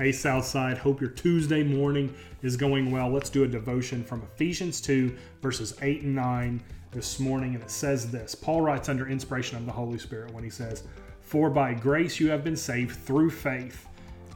Hey, Southside. Hope your Tuesday morning is going well. Let's do a devotion from Ephesians 2, verses 8 and 9 this morning. And it says this Paul writes under inspiration of the Holy Spirit when he says, For by grace you have been saved through faith.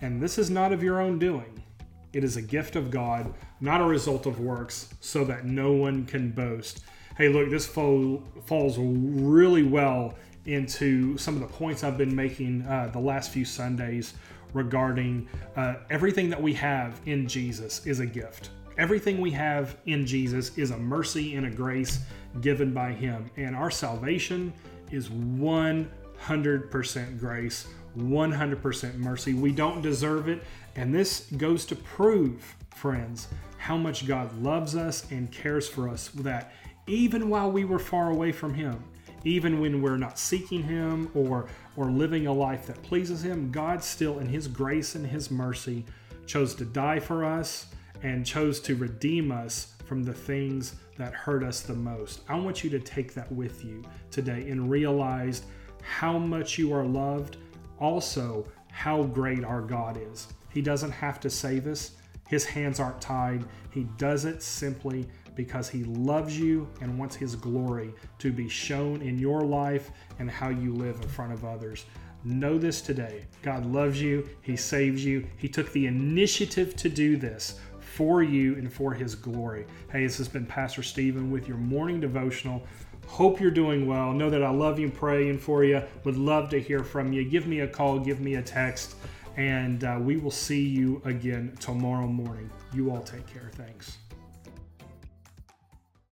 And this is not of your own doing. It is a gift of God, not a result of works, so that no one can boast. Hey, look, this fall, falls really well into some of the points I've been making uh, the last few Sundays regarding uh, everything that we have in Jesus is a gift. Everything we have in Jesus is a mercy and a grace given by Him. And our salvation is 100% grace, 100% mercy. We don't deserve it. And this goes to prove, friends, how much God loves us and cares for us that even while we were far away from Him, even when we're not seeking him or or living a life that pleases him god still in his grace and his mercy chose to die for us and chose to redeem us from the things that hurt us the most. I want you to take that with you today and realize how much you are loved also how great our god is. He doesn't have to save us. His hands aren't tied. He does it simply because He loves you and wants His glory to be shown in your life and how you live in front of others. Know this today God loves you, He saves you, He took the initiative to do this for you and for His glory. Hey, this has been Pastor Stephen with your morning devotional. Hope you're doing well. Know that I love you, and praying for you. Would love to hear from you. Give me a call, give me a text, and uh, we will see you again tomorrow morning. You all take care. Thanks.